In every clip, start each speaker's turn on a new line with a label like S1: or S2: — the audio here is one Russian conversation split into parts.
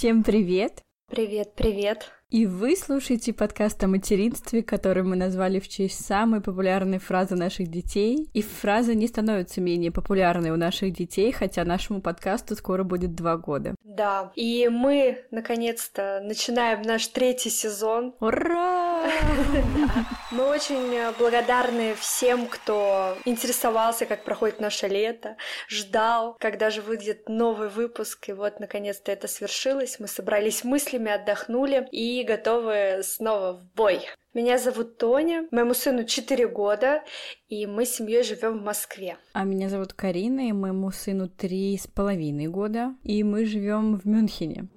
S1: Всем привет!
S2: Привет, привет!
S1: И вы слушаете подкаст о материнстве, который мы назвали в честь самой популярной фразы наших детей. И фраза не становится менее популярной у наших детей, хотя нашему подкасту скоро будет два года.
S2: Да, и мы, наконец-то, начинаем наш третий сезон.
S1: Ура!
S2: Мы очень благодарны всем, кто интересовался, как проходит наше лето, ждал, когда же выйдет новый выпуск. И вот, наконец-то, это свершилось. Мы собрались мыслями, отдохнули и готовы снова в бой. Меня зовут Тоня, моему сыну 4 года, и мы с семьей живем в Москве.
S1: А меня зовут Карина, и моему сыну три с половиной года, и мы живем в Мюнхене.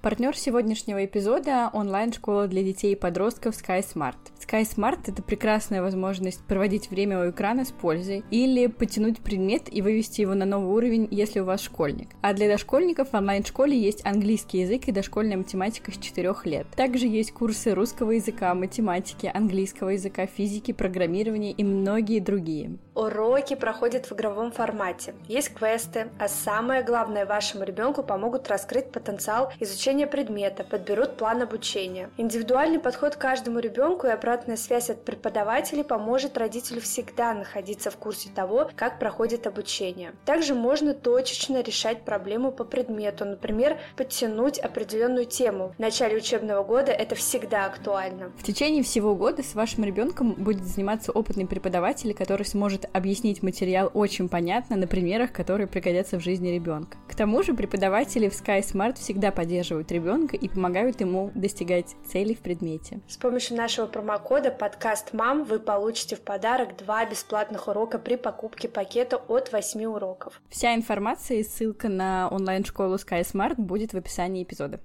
S1: Партнер сегодняшнего эпизода – онлайн-школа для детей и подростков Sky Smart. Sky Smart – это прекрасная возможность проводить время у экрана с пользой или потянуть предмет и вывести его на новый уровень, если у вас школьник. А для дошкольников в онлайн-школе есть английский язык и дошкольная математика с 4 лет. Также есть курсы русского языка, математики, английского языка, физики, программирования и многие другие.
S2: Уроки проходят в игровом формате. Есть квесты, а самое главное, вашему ребенку помогут раскрыть потенциал изучения предмета, подберут план обучения. Индивидуальный подход к каждому ребенку и обратная связь от преподавателей поможет родителю всегда находиться в курсе того, как проходит обучение. Также можно точечно решать проблему по предмету, например, подтянуть определенную тему. В начале учебного года это всегда актуально.
S1: В течение всего года с вашим ребенком будет заниматься опытный преподаватель, который сможет объяснить материал очень понятно на примерах, которые пригодятся в жизни ребенка. К тому же преподаватели в Sky Smart всегда поддерживают ребенка и помогают ему достигать целей в предмете.
S2: С помощью нашего промокода подкаст Мам вы получите в подарок два бесплатных урока при покупке пакета от 8 уроков.
S1: Вся информация и ссылка на онлайн-школу Sky Smart будет в описании эпизода.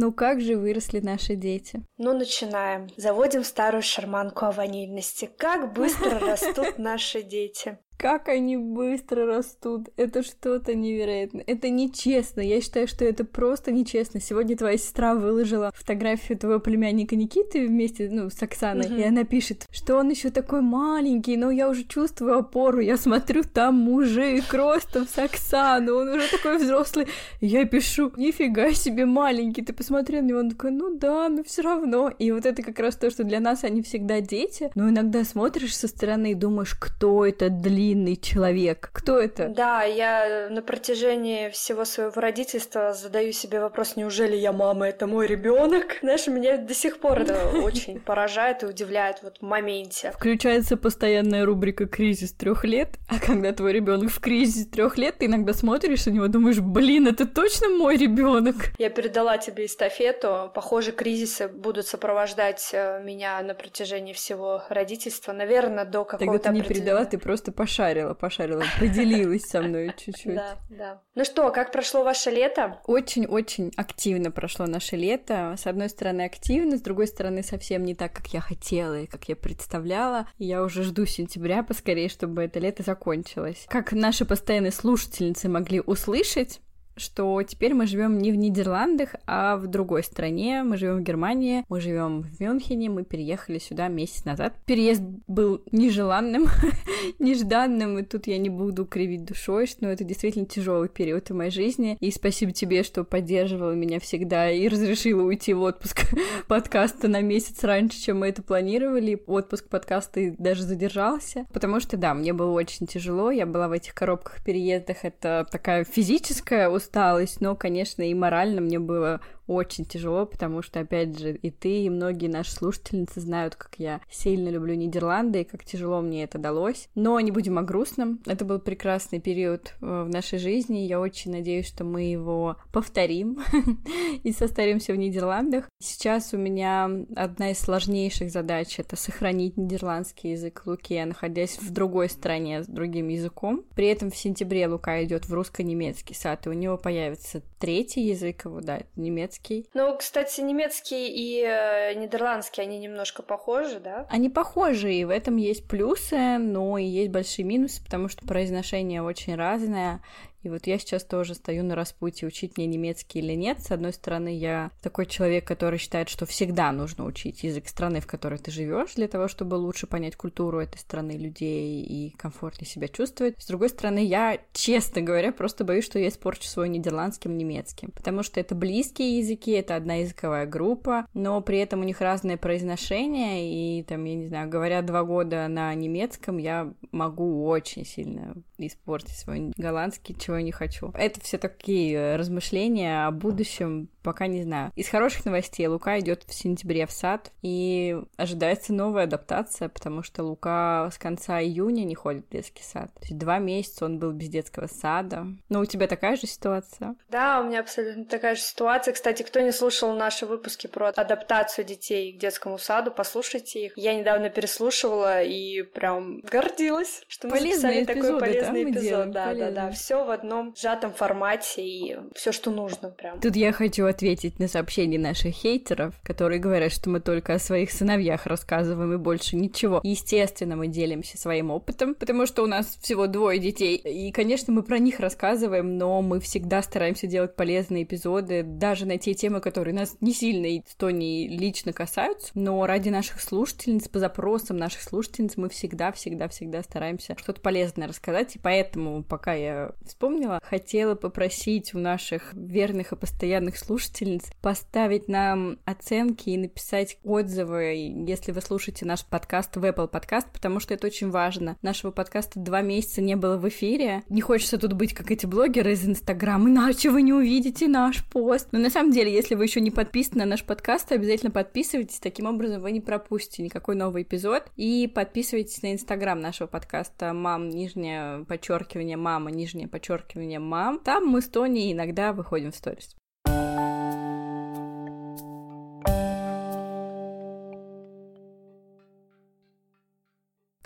S1: Ну как же выросли наши дети?
S2: Ну, начинаем. Заводим старую шарманку о ванильности. Как быстро растут наши дети.
S1: Как они быстро растут. Это что-то невероятное. Это нечестно. Я считаю, что это просто нечестно. Сегодня твоя сестра выложила фотографию твоего племянника Никиты вместе, ну, с Оксаной, mm-hmm. и она пишет, что он еще такой маленький, но я уже чувствую опору. Я смотрю, там мужик ростом с Оксаной, он уже такой взрослый. я пишу, нифига себе маленький, ты посмотри на него. Он такой, ну да, но все равно. И вот это как раз то, что для нас они всегда дети, но иногда смотришь со стороны и думаешь, кто это длинный длинный человек. Кто это?
S2: Да, я на протяжении всего своего родительства задаю себе вопрос, неужели я мама, это мой ребенок? Знаешь, меня до сих пор это очень поражает и удивляет вот в моменте.
S1: Включается постоянная рубрика «Кризис трех лет», а когда твой ребенок в кризисе трех лет, ты иногда смотришь на него, думаешь, блин, это точно мой ребенок.
S2: Я передала тебе эстафету. Похоже, кризисы будут сопровождать э, меня на протяжении всего родительства, наверное, до какого-то
S1: Тогда ты не передала, ты просто пошла пошарила, пошарила, поделилась со мной чуть-чуть.
S2: Да, да. Ну что, как прошло ваше лето?
S1: Очень-очень активно прошло наше лето. С одной стороны активно, с другой стороны совсем не так, как я хотела и как я представляла. я уже жду сентября поскорее, чтобы это лето закончилось. Как наши постоянные слушательницы могли услышать, что теперь мы живем не в Нидерландах, а в другой стране. Мы живем в Германии, мы живем в Мюнхене, мы переехали сюда месяц назад. Переезд был нежеланным, нежданным, и тут я не буду кривить душой, но это действительно тяжелый период в моей жизни. И спасибо тебе, что поддерживала меня всегда и разрешила уйти в отпуск подкаста на месяц раньше, чем мы это планировали. Отпуск подкаста даже задержался, потому что, да, мне было очень тяжело, я была в этих коробках переездах, это такая физическая усталость, но, конечно, и морально мне было очень тяжело, потому что, опять же, и ты, и многие наши слушательницы знают, как я сильно люблю Нидерланды и как тяжело мне это далось. Но не будем о грустном. Это был прекрасный период э, в нашей жизни. Я очень надеюсь, что мы его повторим и состаримся в Нидерландах. Сейчас у меня одна из сложнейших задач — это сохранить нидерландский язык Луки, находясь в другой стране с другим языком. При этом в сентябре Лука идет в русско-немецкий сад, и у него появится третий язык его, да, немецкий немецкий.
S2: Ну, кстати, немецкий и э, нидерландский, они немножко похожи, да?
S1: Они похожи, и в этом есть плюсы, но и есть большие минусы, потому что произношение очень разное, и вот я сейчас тоже стою на распутье, учить мне немецкий или нет. С одной стороны, я такой человек, который считает, что всегда нужно учить язык страны, в которой ты живешь, для того, чтобы лучше понять культуру этой страны, людей и комфортнее себя чувствовать. С другой стороны, я, честно говоря, просто боюсь, что я испорчу свой нидерландским немецким, потому что это близкие языки, это одна языковая группа, но при этом у них разное произношение, и там, я не знаю, говоря два года на немецком, я могу очень сильно испортить свой голландский, чего я не хочу. Это все такие размышления о будущем, пока не знаю. Из хороших новостей Лука идет в сентябре в сад, и ожидается новая адаптация, потому что Лука с конца июня не ходит в детский сад. То есть два месяца он был без детского сада. Но у тебя такая же ситуация?
S2: Да, у меня абсолютно такая же ситуация. Кстати, кто не слушал наши выпуски про адаптацию детей к детскому саду, послушайте их. Я недавно переслушивала и прям гордилась, что мы
S1: полезные
S2: записали
S1: эпизоды,
S2: такой полезный
S1: да,
S2: эпизод. Да,
S1: полезные.
S2: да, да. Все в одном сжатом формате и все, что нужно прям.
S1: Тут я хочу ответить на сообщения наших хейтеров, которые говорят, что мы только о своих сыновьях рассказываем и больше ничего. Естественно, мы делимся своим опытом, потому что у нас всего двое детей. И, конечно, мы про них рассказываем, но мы всегда стараемся делать полезные эпизоды, даже на те темы, которые нас не сильно и то не лично касаются. Но ради наших слушательниц, по запросам наших слушательниц, мы всегда-всегда-всегда стараемся что-то полезное рассказать. И поэтому, пока я вспомнила, хотела попросить у наших верных и постоянных слушательниц поставить нам оценки и написать отзывы, если вы слушаете наш подкаст в Apple Podcast, потому что это очень важно. Нашего подкаста два месяца не было в эфире. Не хочется тут быть как эти блогеры из Инстаграма, иначе вы не увидите наш пост. Но на самом деле, если вы еще не подписаны на наш подкаст, то обязательно подписывайтесь. Таким образом, вы не пропустите никакой новый эпизод. И подписывайтесь на Инстаграм нашего подкаста «Мам», нижнее подчеркивание «Мама», нижнее подчеркивание «Мам». Там мы с Тони иногда выходим в сторис.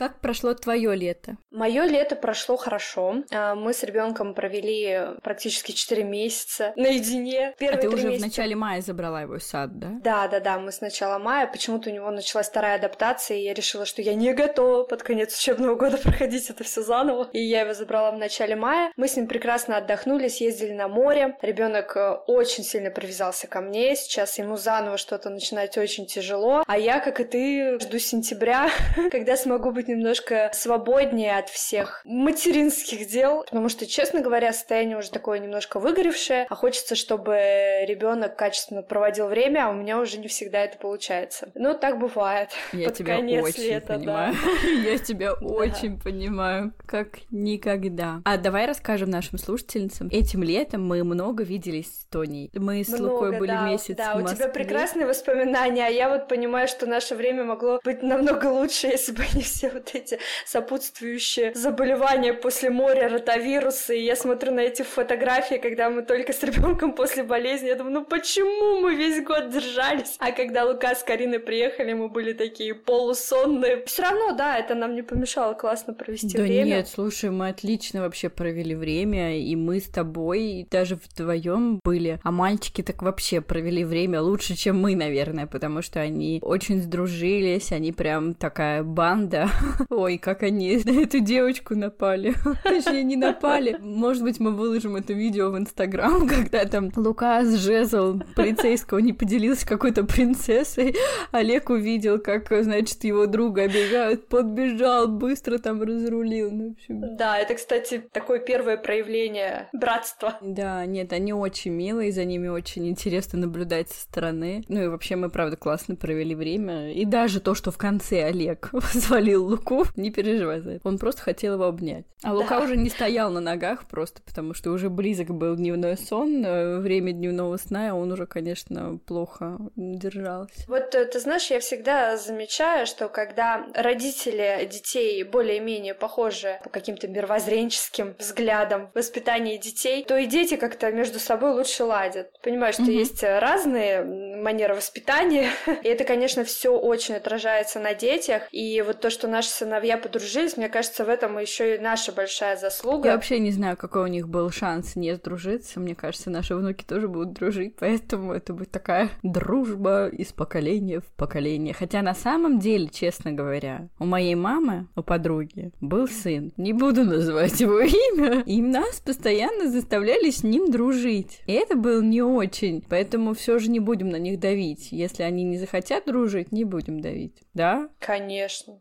S1: Как прошло твое лето?
S2: Мое лето прошло хорошо. А, Мы с ребенком провели практически 4 месяца наедине. Первые
S1: а ты уже
S2: месяца...
S1: в начале мая забрала его в сад, да?
S2: Да, да, да, мы с начала мая. Почему-то у него началась вторая адаптация, и я решила, что я не готова под конец учебного года проходить это все заново. И я его забрала в начале мая. Мы с ним прекрасно отдохнули, съездили на море. Ребенок э, очень сильно привязался ко мне. Сейчас ему заново что-то начинать очень тяжело. А я, как и ты, жду сентября, когда смогу быть немножко свободнее от всех материнских дел, потому что, честно говоря, состояние уже такое немножко выгоревшее, а хочется, чтобы ребенок качественно проводил время, а у меня уже не всегда это получается. Ну, так бывает.
S1: Я
S2: Под
S1: тебя
S2: конец
S1: очень
S2: лета,
S1: понимаю.
S2: да.
S1: Я тебя очень понимаю, как никогда. А давай расскажем нашим слушательницам. Этим летом мы много виделись с Тоней. Мы с Лукой были месяц
S2: Да, у тебя прекрасные воспоминания, а я вот понимаю, что наше время могло быть намного лучше, если бы не все вот эти сопутствующие заболевания после моря, ротавирусы. И я смотрю на эти фотографии, когда мы только с ребенком после болезни. Я думаю, ну почему мы весь год держались? А когда Лука с Кариной приехали, мы были такие полусонные. Все равно, да, это нам не помешало классно провести
S1: Да
S2: время.
S1: нет, слушай, мы отлично вообще провели время, и мы с тобой даже вдвоем были, а мальчики так вообще провели время лучше, чем мы, наверное, потому что они очень сдружились, они прям такая банда. Ой, как они на эту девочку напали. Точнее, не напали. Может быть, мы выложим это видео в Инстаграм, когда там Лука с жезл полицейского не поделился какой-то принцессой. Олег увидел, как, значит, его друга обегают, подбежал, быстро там разрулил. Ну, в общем,
S2: Да, это, кстати, такое первое проявление братства.
S1: да, нет, они очень милые, за ними очень интересно наблюдать со стороны. Ну и вообще мы, правда, классно провели время. И даже то, что в конце Олег свалил Луку, не переживай за это. Он просто хотел его обнять. А Лука
S2: Да.
S1: уже не стоял на ногах просто, потому что уже близок был дневной сон, э, время дневного сна, и он уже, конечно, плохо держался.
S2: Вот э, ты знаешь, я всегда замечаю, что когда родители детей более-менее похожи по каким-то мировоззренческим взглядам в воспитании детей, то и дети как-то между собой лучше ладят. Понимаешь, что
S1: Мгм.
S2: есть разные манеры воспитания, и это, конечно, все очень отражается на детях. И вот то, что наши наши сыновья подружились, мне кажется, в этом еще и наша большая заслуга.
S1: Я вообще не знаю, какой у них был шанс не сдружиться. Мне кажется, наши внуки тоже будут дружить, поэтому это будет такая дружба из поколения в поколение. Хотя на самом деле, честно говоря, у моей мамы, у подруги, был сын. Не буду называть его имя. И нас постоянно заставляли с ним дружить. И это было не очень. Поэтому все же не будем на них давить. Если они не захотят дружить, не будем давить. Да?
S2: Конечно.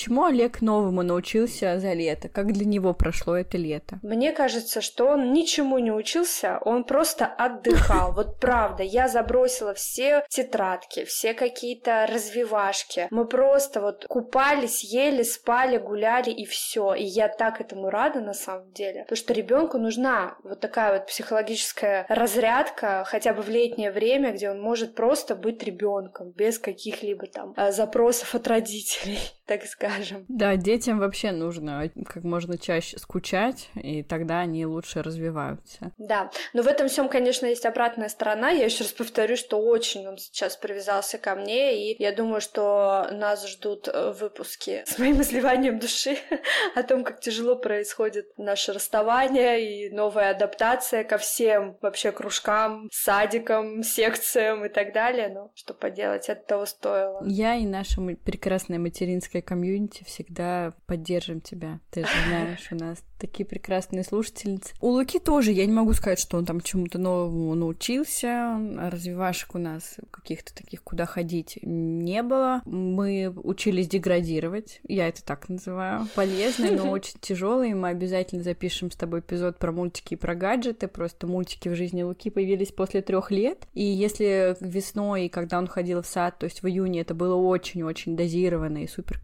S1: Чему Олег новому научился за лето? Как для него прошло это лето?
S2: Мне кажется, что он ничему не учился, он просто отдыхал. Вот правда, я забросила все тетрадки, все какие-то развивашки. Мы просто вот купались, ели, спали, гуляли и все. И я так этому рада на самом деле. Потому что ребенку нужна вот такая вот психологическая разрядка, хотя бы в летнее время, где он может просто быть ребенком без каких-либо там э, запросов от родителей, так сказать скажем.
S1: Да, детям вообще нужно как можно чаще скучать, и тогда они лучше развиваются.
S2: Да, но в этом всем, конечно, есть обратная сторона. Я еще раз повторю, что очень он сейчас привязался ко мне, и я думаю, что нас ждут э, выпуски с моим изливанием души о том, как тяжело происходит наше расставание и новая адаптация ко всем вообще кружкам, садикам, секциям и так далее. Но что поделать, это того стоило.
S1: Я и наша прекрасная материнская комьюнити комьюнити всегда поддержим тебя. Ты же знаешь, у нас такие прекрасные слушательницы. У Луки тоже, я не могу сказать, что он там чему-то новому научился. Развивашек у нас каких-то таких, куда ходить, не было. Мы учились деградировать, я это так называю. Полезный, но очень тяжелый. Мы обязательно запишем с тобой эпизод про мультики и про гаджеты. Просто мультики в жизни Луки появились после трех лет. И если весной, когда он ходил в сад, то есть в июне, это было очень-очень дозировано и супер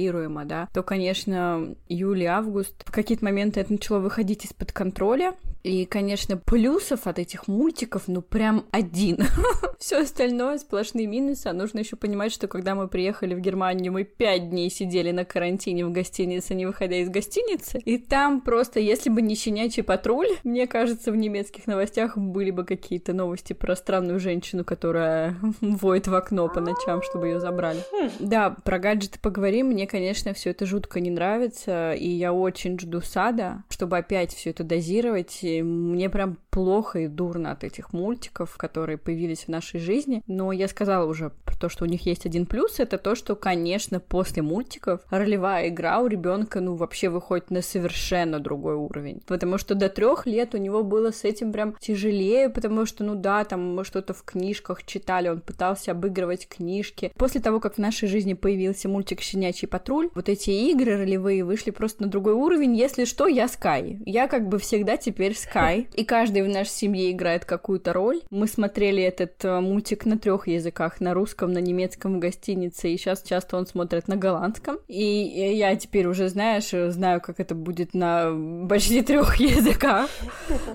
S1: контролируемо, да, то, конечно, июль и август в какие-то моменты это начало выходить из-под контроля. И, конечно, плюсов от этих мультиков, ну, прям один. Все остальное сплошные минусы. А нужно еще понимать, что когда мы приехали в Германию, мы пять дней сидели на карантине в гостинице, не выходя из гостиницы. И там просто, если бы не щенячий патруль, мне кажется, в немецких новостях были бы какие-то новости про странную женщину, которая воет в окно по ночам, чтобы ее забрали. Да, про гаджеты поговорим. Мне, конечно, все это жутко не нравится, и я очень жду сада, чтобы опять все это дозировать мне прям плохо и дурно от этих мультиков, которые появились в нашей жизни. Но я сказала уже то, что у них есть один плюс, это то, что, конечно, после мультиков ролевая игра у ребенка, ну, вообще выходит на совершенно другой уровень. Потому что до трех лет у него было с этим прям тяжелее, потому что, ну да, там мы что-то в книжках читали, он пытался обыгрывать книжки. После того, как в нашей жизни появился мультик «Щенячий патруль», вот эти игры ролевые вышли просто на другой уровень. Если что, я Скай. Я как бы всегда теперь Sky, и каждый в нашей семье играет какую-то роль. Мы смотрели этот э, мультик на трех языках, на русском, на немецком в гостинице, и сейчас часто он смотрит на голландском. И я теперь уже, знаешь, знаю, как это будет на почти трех языках.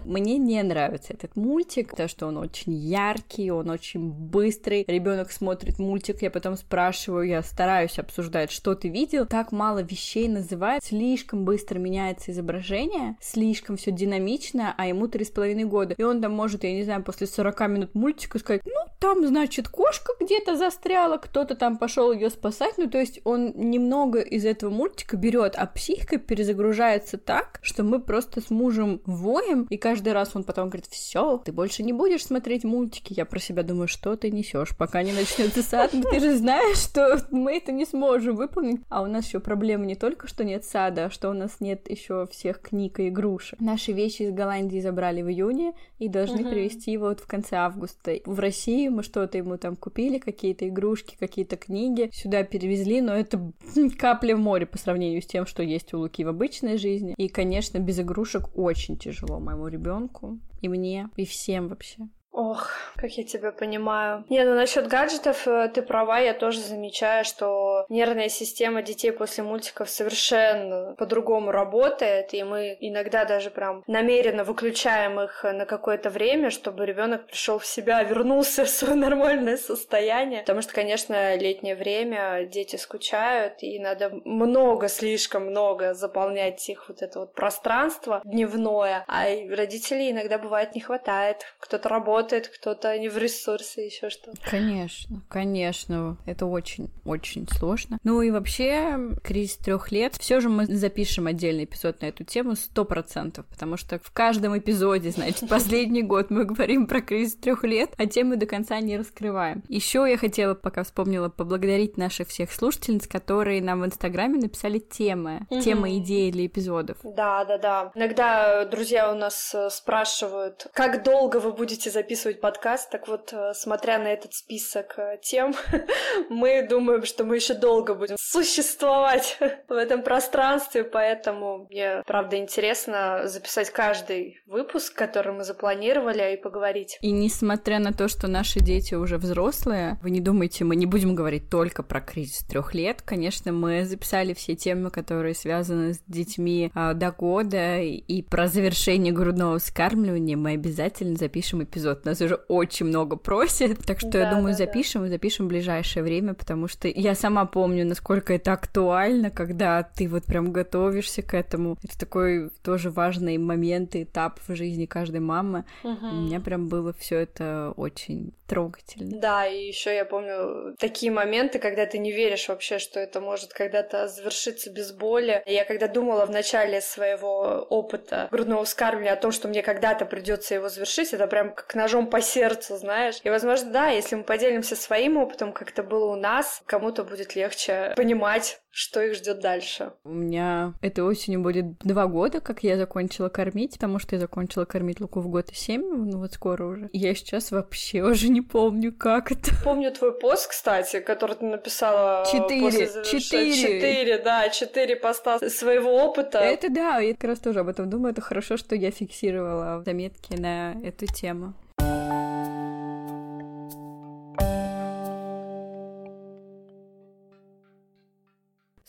S1: Мне не нравится этот мультик, потому что он очень яркий, он очень быстрый. Ребенок смотрит мультик, я потом спрашиваю, я стараюсь обсуждать, что ты видел, так мало вещей называют, слишком быстро меняется изображение, слишком все динамично, а ему три с половиной года. И он там может, я не знаю, после 40 минут мультика сказать, ну, там, значит, кошка где-то застряла, кто-то там пошел ее спасать. Ну, то есть он немного из этого мультика берет, а психика перезагружается так, что мы просто с мужем воем, и каждый раз он потом говорит, все, ты больше не будешь смотреть мультики. Я про себя думаю, что ты несешь, пока не начнется сад, но ты же знаешь, что мы это не сможем выполнить. А у нас еще проблема не только, что нет сада, а что у нас нет еще всех книг и игрушек. Наши вещи из Голландии забрали в июне и должны uh-huh. привезти его вот в конце августа. В России мы что-то ему там купили, какие-то игрушки, какие-то книги, сюда перевезли, но это капля в море по сравнению с тем, что есть у Луки в обычной жизни. И, конечно, без игрушек очень тяжело моему ребенку и мне, и всем вообще.
S2: Ох, как я тебя понимаю. Не, ну насчет гаджетов э, ты права, я тоже замечаю, что нервная система детей после мультиков совершенно по-другому работает, и мы иногда даже прям намеренно выключаем их на какое-то время, чтобы ребенок пришел в себя, вернулся в свое нормальное состояние. Потому что, конечно, летнее время дети скучают, и надо много, слишком много заполнять их вот это вот пространство дневное, а родителей иногда бывает не хватает. Кто-то работает работает, кто-то не в ресурсе, еще что.
S1: Конечно, конечно, это очень, очень сложно. Ну и вообще, кризис трех лет, все же мы запишем отдельный эпизод на эту тему сто процентов, потому что в каждом эпизоде, значит, последний год мы говорим про кризис трех лет, а темы до конца не раскрываем. Еще я хотела, пока вспомнила, поблагодарить наших всех слушательниц, которые нам в Инстаграме написали темы, угу. темы идеи для эпизодов.
S2: Да, да, да. Иногда друзья у нас э, спрашивают, как долго вы будете записывать подкаст, так вот, э, смотря на этот список э, тем, мы думаем, что мы еще долго будем существовать в этом пространстве, поэтому мне, правда, интересно записать каждый выпуск, который мы запланировали, и поговорить.
S1: И несмотря на то, что наши дети уже взрослые, вы не думайте, мы не будем говорить только про кризис трех лет. Конечно, мы записали все темы, которые связаны с детьми а, до года, и про завершение грудного вскармливания мы обязательно запишем эпизод. Нас уже очень много просят, так что да, я думаю, да, запишем да. и запишем в ближайшее время, потому что я сама помню, насколько это актуально, когда ты вот прям готовишься к этому. Это такой тоже важный момент и этап в жизни каждой мамы. Угу. У меня прям было все это очень трогательно.
S2: Да, и еще я помню такие моменты, когда ты не веришь вообще, что это может когда-то завершиться без боли. Я когда думала в начале своего опыта грудного вскармливания о том, что мне когда-то придется его завершить, это прям как ножом по сердцу, знаешь. И, возможно, да, если мы поделимся своим опытом, как это было у нас, кому-то будет легче понимать, что их ждет дальше.
S1: У меня этой осенью будет два года, как я закончила кормить, потому что я закончила кормить Луку в год и семь, ну вот скоро уже. Я сейчас вообще уже не помню, как это.
S2: Помню твой пост, кстати, который ты написала
S1: Четыре. Четыре.
S2: Четыре, да, четыре поста своего опыта.
S1: Это да, я как раз тоже об этом думаю. Это хорошо, что я фиксировала заметки на эту тему.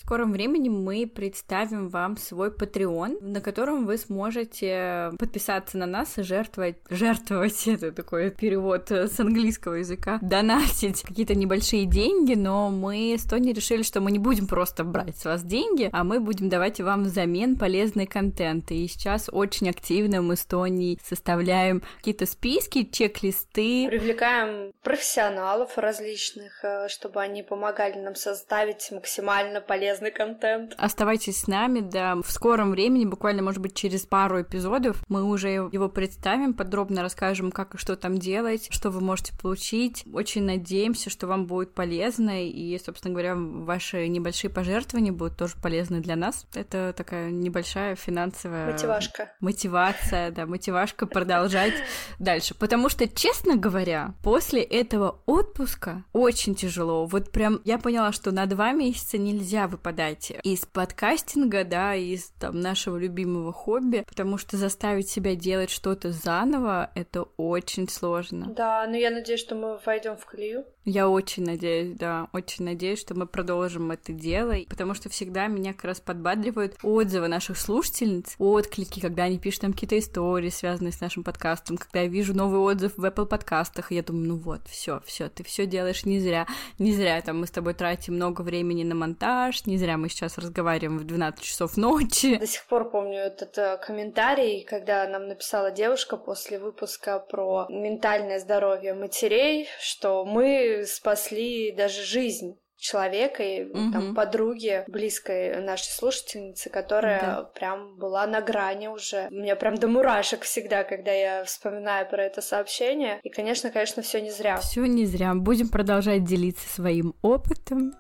S1: Скором времени мы представим вам свой Patreon, на котором вы сможете подписаться на нас и жертвовать, жертвовать, это такой перевод с английского языка, донатить какие-то небольшие деньги, но мы с Тони решили, что мы не будем просто брать с вас деньги, а мы будем давать вам взамен полезный контент. И сейчас очень активно мы с Тони составляем какие-то списки, чек-листы.
S2: Привлекаем профессионалов различных, э, чтобы они помогали нам составить максимально полезный полезный контент.
S1: Оставайтесь с нами, да, в скором времени, буквально, может быть, через пару эпизодов, мы уже его представим, подробно расскажем, как и что там делать, что вы можете получить. Очень надеемся, что вам будет полезно, и, собственно говоря, ваши небольшие пожертвования будут тоже полезны для нас. Это такая небольшая финансовая...
S2: Мотивашка.
S1: Мотивация, да, мотивашка продолжать дальше. Потому что, честно говоря, после этого отпуска очень тяжело. Вот прям я поняла, что на два месяца нельзя выпадать из подкастинга, да, из там нашего любимого хобби, потому что заставить себя делать что-то заново это очень сложно.
S2: Да, но я надеюсь, что мы войдем в колею.
S1: Я очень надеюсь, да, очень надеюсь, что мы продолжим это дело, потому что всегда меня как раз подбадривают отзывы наших слушательниц, отклики, когда они пишут там какие-то истории, связанные с нашим подкастом, когда я вижу новый отзыв в Apple подкастах, я думаю, ну вот, все, все, ты все делаешь не зря, не зря, там мы с тобой тратим много времени на монтаж, не зря мы сейчас разговариваем в 12 часов ночи.
S2: До сих пор помню этот э, комментарий, когда нам написала девушка после выпуска про ментальное здоровье матерей, что мы спасли даже жизнь человека и угу. там подруги близкой нашей слушательницы, которая да. прям была на грани уже. У меня прям до мурашек всегда, когда я вспоминаю про это сообщение. И, конечно, конечно, все не зря.
S1: Все не зря. Будем продолжать делиться своим опытом.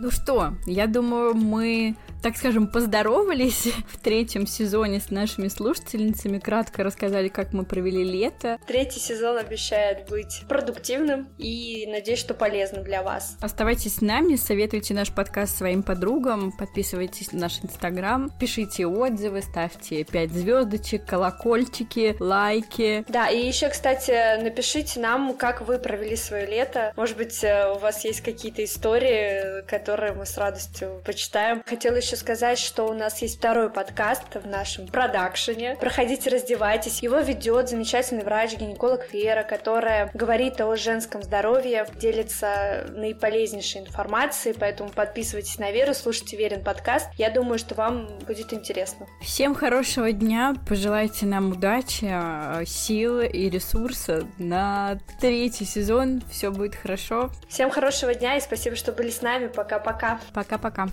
S1: Ну что, я думаю, мы так скажем, поздоровались в третьем сезоне с нашими слушательницами, кратко рассказали, как мы провели лето.
S2: Третий сезон обещает быть продуктивным и надеюсь, что полезным для вас.
S1: Оставайтесь с нами, советуйте наш подкаст своим подругам, подписывайтесь на наш инстаграм, пишите отзывы, ставьте 5 звездочек, колокольчики, лайки.
S2: Да, и еще, кстати, напишите нам, как вы провели свое лето. Может быть, э, у вас есть какие-то истории, которые мы с радостью почитаем. Хотела еще еще сказать, что у нас есть второй подкаст в нашем продакшене. Проходите, раздевайтесь. Его ведет замечательный врач-гинеколог Вера, которая говорит о женском здоровье, делится наиполезнейшей информацией, поэтому подписывайтесь на Веру, слушайте Верин подкаст. Я думаю, что вам будет интересно.
S1: Всем хорошего дня, пожелайте нам удачи, а, сил и ресурса на третий сезон. Все будет хорошо.
S2: Всем хорошего дня и спасибо, что были с нами. Пока-пока.
S1: Пока-пока.